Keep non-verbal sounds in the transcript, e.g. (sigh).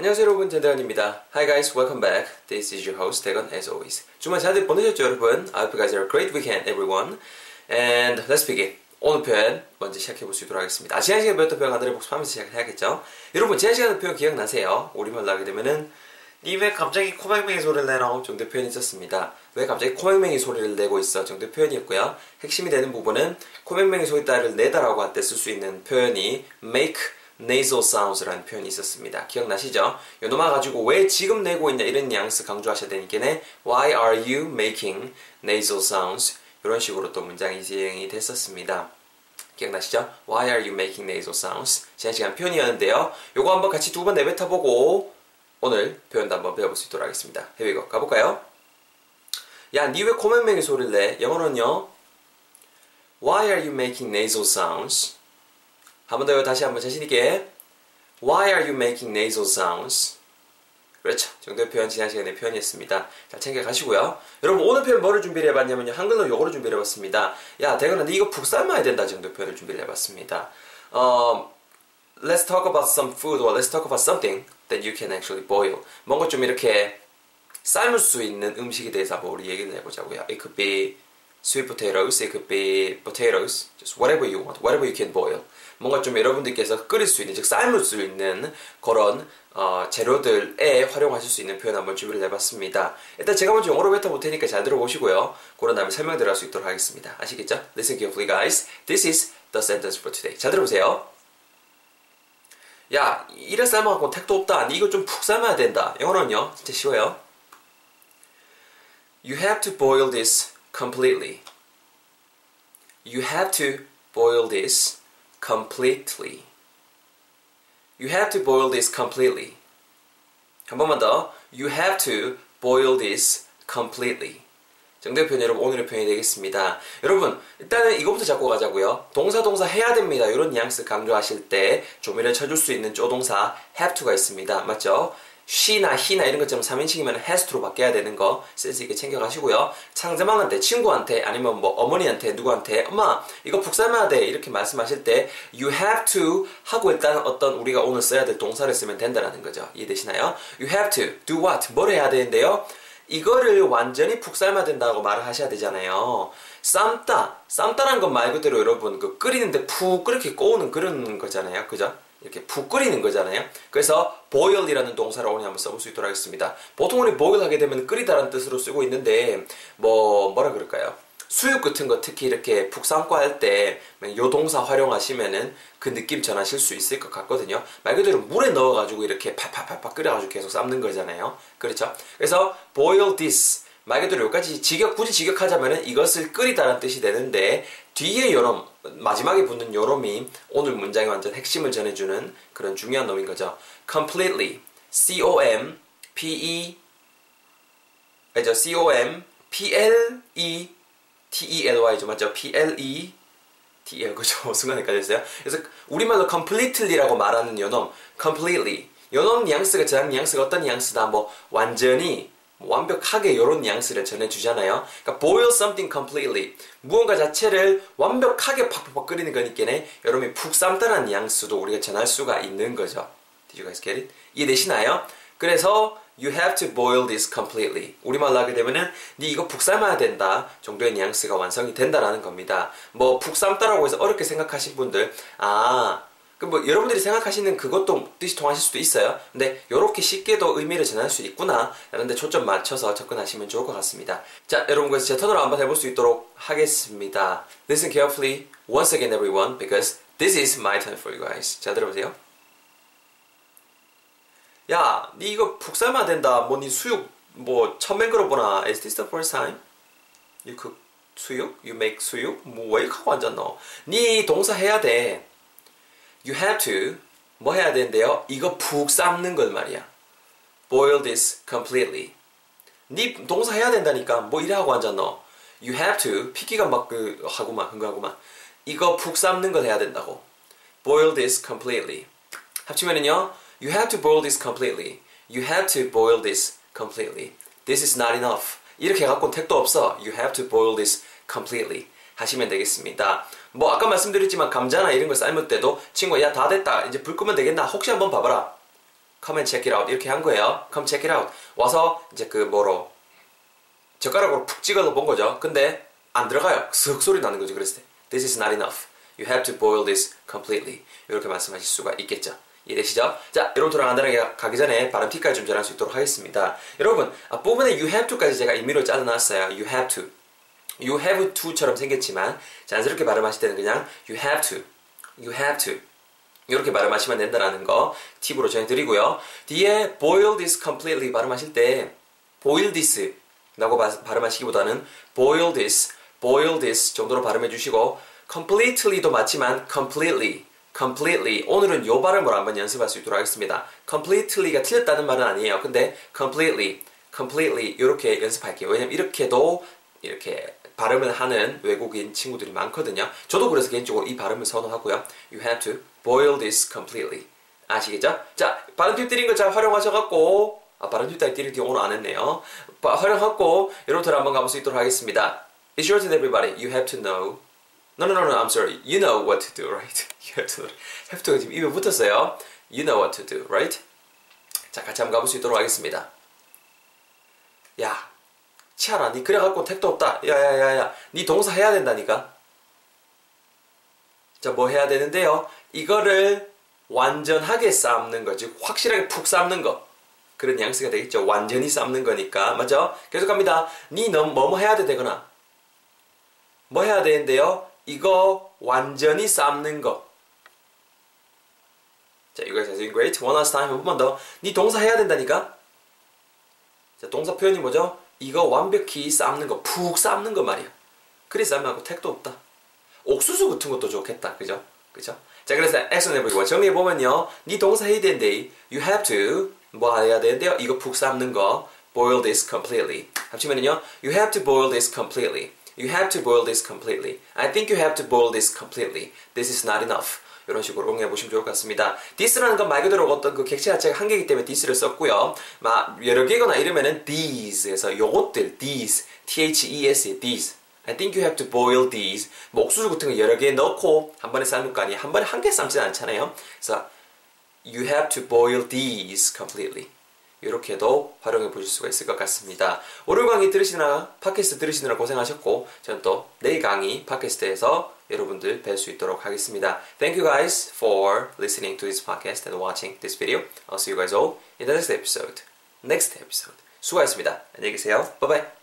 안녕하세요 여러분 대단입니다. Hi guys, welcome back. This is your host 대건 as always. 주말 잘 보내셨죠 여러분? I hope you guys had a great weekend everyone. And let's begin. 오늘 표현 먼저 시작해 볼 수 있도록 하겠습니다. 아, 지난 시간에 배웠던 표현 하나를 복습하면서 시작을 해야겠죠? 여러분 지난 시간에 표현 기억나세요? 우리말로 하게 되면은 니왜 갑자기 코맹맹이 소리를 내노? 정도 표현이 있었습니다. 왜 갑자기 코맹맹이 소리를 내고 있어? 정도 표현이었고요. 핵심이 되는 부분은 코맹맹이 소리 따위를 내다라고 할 때 쓸 수 있는 표현이 make nasal sounds라는 표현이 있었습니다. 기억나시죠? 요 놈아 가지고 왜 지금 내고 있냐 이런 뉘앙스 강조하셔야 되니까 Why are you making nasal sounds? 이런 식으로 또 문장이 진행이 됐었습니다. 기억나시죠? Why are you making nasal sounds? 지난 시간 표현이었는데요. 요거 한번 같이 두 번 내뱉어보고 오늘 표현도 한번 배워볼 수 있도록 하겠습니다. 해비고 가볼까요? 야, 니 왜 코맹맹이 소리를 내? 영어는요. Why are you making nasal sounds? 한 번 더요. 다시 한번 자신 있게. Why are you making nasal sounds? 그렇죠. 정도의 표현 지난 시간에 표현이었습니다. 잘 챙겨가시고요. 여러분 오늘 표현 뭐를 준비를 해봤냐면요. 한글로 요거를 준비를 해봤습니다. 야 대건아 니 이거 푹 삶아야 된다 정도 표현을 준비를 해봤습니다. 어, let's talk about some food or let's talk about something that you can actually boil. 뭔가 좀 이렇게 삶을 수 있는 음식에 대해서 한번 우리 얘기를 해보자고요. It could be sweet potatoes, it could be potatoes, just whatever you want, whatever you can boil. 뭔가 좀 여러분들께서 끓일 수 있는, 즉 삶을 수 있는 그런 어, 재료들에 활용하실 수 있는 표현 한번 준비를 해봤습니다. 일단 제가 먼저 영어로 뱉어볼 테니까 잘 들어보시고요. 그런 다음에 설명 들어갈 수 있도록 하겠습니다. 아시겠죠? Listen carefully guys. This is the sentence for today. 잘 들어보세요. 야, 이래 삶아갖고 택도 없다. 니 이거 좀 푹 삶아야 된다. 영어로는요, 진짜 쉬워요. You have to boil this completely. You have to boil this completely. You have to boil this completely. 한 번만 더. You have to boil this completely. 정답 표현 여러분 오늘의 표현이 되겠습니다. 여러분 일단은 이거부터 잡고 가자고요. 동사 동사 해야 됩니다. 이런 뉘앙스 강조하실 때 조미를 쳐줄 수 있는 조동사 have to가 있습니다. 맞죠? She나 he나 이런 것처럼 3인칭이면 has to로 바뀌어야 되는 거 센스 있게 챙겨가시고요. 상대방한테 친구한테 아니면 뭐 어머니한테 누구한테 엄마 이거 푹 삶아야 돼 이렇게 말씀하실 때 you have to 하고 일단 어떤 우리가 오늘 써야 될 동사를 쓰면 된다라는 거죠. 이해되시나요? you have to do what 뭘 해야 되는데요? 이거를 완전히 푹 삶아야 된다고 말을 하셔야 되잖아요. 삶다. 삶다라는 건말 그대로 여러분 그 끓이는데 푹 그렇게 꼬우는 그런 거잖아요. 그죠? 이렇게 푹 끓이는 거잖아요. 그래서 boil이라는 동사를 오늘 한번 써볼 수 있도록 하겠습니다. 보통 우리 boil 하게 되면 끓이다라는 뜻으로 쓰고 있는데 뭐 뭐라 그럴까요? 수육 같은 거 특히 이렇게 푹 삶고 할 때 요 동사 활용하시면은 그 느낌 전하실 수 있을 것 같거든요. 말 그대로 물에 넣어가지고 이렇게 팍팍팍팍 끓여가지고 계속 삶는 거잖아요. 그렇죠? 그래서 boil this 말 그대로 여기까지 직역 굳이 직역하자면은 이것을 끓이다라는 뜻이 되는데 뒤에 요놈 마지막에 붙는 요놈이 오늘 문장의 완전 핵심을 전해주는 그런 중요한 놈인 거죠. completely c o m p e 그죠? c o m p l e T-E-L-Y죠. 맞죠? P-L-E T-E-L 그죠? (laughs) 순간 헷갈렸어요. 그래서 우리말로 completely라고 말하는 요놈 completely 요놈 뉘앙스가 저랑 뉘앙스가 어떤 뉘앙스다 뭐 완전히 뭐 완벽하게 이런 뉘앙스를 전해주잖아요. 그러니까 boil something completely 무언가 자체를 완벽하게 팍팍팍 끓이는 거니까 여러분이 푹 삶다는 뉘앙스도 우리가 전할 수가 있는 거죠. Did you guys get it? 이해되시나요? 그래서 You have to boil this completely. 우리말로 하게 되면은 네 이거 푹 삶아야 된다 정도의 뉘앙스가 완성이 된다라는 겁니다. 뭐 푹 삶다라고 해서 어렵게 생각하신 분들 아 그뭐 여러분들이 생각하시는 그것도 뜻이 통하실 수도 있어요. 근데 이렇게 쉽게도 의미를 전할 수 있구나 라는 데 초점 맞춰서 접근하시면 좋을 것 같습니다. 자 여러분 그래서 제 턴으로 한번 해볼 수 있도록 하겠습니다. Listen carefully once again everyone because this is my turn for you guys. 자 들어보세요. 야, 니 이거 푹 삶아야 된다. 뭐니 수육 뭐 처음 맹그러보나. Is this the first time? You cook 수육? You make 수육? 뭐 왜 이렇게 하고 앉았노? 니 동사 해야 돼. You have to 뭐 해야 되는데요? 이거 푹 삶는 걸 말이야. Boil this completely. 니 동사 해야 된다니까 뭐 이래 하고 앉았노? You have to 피기가 막 그 하고만 흥거하고만 이거 푹 삶는 걸 해야 된다고. Boil this completely. 합치면은요. You have to boil this completely. You have to boil this completely. This is not enough. 이렇게 해갖고 택도 없어. You have to boil this completely. 하시면 되겠습니다. 뭐 아까 말씀드렸지만 감자나 이런 걸 삶을 때도 친구야 다 됐다. 이제 불 끄면 되겠나? 혹시 한번 봐봐라. come and check it out 이렇게 한 거예요. come check it out. 와서 이제 그 뭐로 젓가락으로 푹 찍어서 본 거죠. 근데 안 들어가요. 슥 소리 나는 거죠. 그랬을 때 this is not enough. You have to boil this completely. 이렇게 말씀하실 수가 있겠죠. 이해되시죠? 자, 여러분들 간단하게 가기 전에 발음 팁까지 좀 전할 수 있도록 하겠습니다. 여러분, 앞부분에 you have to까지 제가 임의로 잘라놨어요. you have to. You have to처럼 생겼지만 자연스럽게 발음하실 때는 그냥 you have to. you have to. 이렇게 발음하시면 된다라는 거 팁으로 전해드리고요. 뒤에 boil this completely 발음하실 때 boil this 라고 발음하시기보다는 boil this, boil this 정도로 발음해 주시고 completely도 맞지만 completely, completely 오늘은 요 발음을 한번 연습할 수 있도록 하겠습니다. completely가 틀렸다는 말은 아니에요. 근데 completely, completely 이렇게 연습할게요. 왜냐면 이렇게도 이렇게 발음을 하는 외국인 친구들이 많거든요. 저도 그래서 개인적으로 이 발음을 선호하고요. You have to boil this completely. 아시겠죠? 자, 발음 팁 드린 거 잘 활용하셔갖고 아, 발음 팁게 오늘 안 했네요. 활용하고 여러분들 한번 가볼 수 있도록 하겠습니다. It's your turn, everybody. You have to know. No, no, no, no. I'm sorry. You know what to do, right? You have to. have to가 지금 입에 붙었어요. You know what to do, right? 자, 같이 한번 가볼 수 있도록 하겠습니다. 야, 치아라, 니 그래갖고 택도 없다. 야야야야, 니 동사 해야 된다니까. 자, 뭐 해야 되는데요? 이거를 완전하게 삶는 거지. 확실하게 푹 삶는 거. 그런 뉘앙스가 되겠죠. 완전히 삶는 거니까. 맞죠? 계속 갑니다. 니는 뭐뭐 해야 돼 되거나. 뭐 해야 되는데요? 이거 완전히 삶는 거. 자, are doing great. One last time. 한 번만 더. 니 동사 해야 된다니까? 자, 동사 표현이 뭐죠? 이거 완벽히 삶는 거, 푹 삶는 거 말이야. 그리 삶하고 택도 없다. 옥수수 같은 것도 좋겠다. 그죠? 그죠? 자, 그래서 액션 해보고 정리해보면요. 니 동사 해야 되는데, you have to, 뭐 해야 되는데요? 이거 푹 삶는 거, boil this completely. 합치면은요, you have to boil this completely. You have to boil this completely. I think you have to boil this completely. This is not enough. 이런 식으로 응용해 보시면 좋을 것 같습니다. this라는 건 말 그대로 어떤 그 객체 자체가 한 개이기 때문에 this를 썼고요. 막 여러 개거나 이러면은 these에서 요것들 these t-h-e-s these I think you have to boil these 뭐 옥수수 같은 거 여러 개 넣고 한 번에 삶을 거 아니에요. 한 번에 한 개 삶지는 않잖아요. 그래서 you have to boil these completely. 이렇게도 활용해 보실 수가 있을 것 같습니다. 오늘 강의 들으시느라 팟캐스트 들으시느라 고생하셨고 저는 또 내일 강의 팟캐스트에서 여러분들 뵐 수 있도록 하겠습니다. Thank you guys for listening to this podcast and watching this video. I'll see you guys all in the next episode. Next episode. 수고하셨습니다. 안녕히 계세요. Bye bye.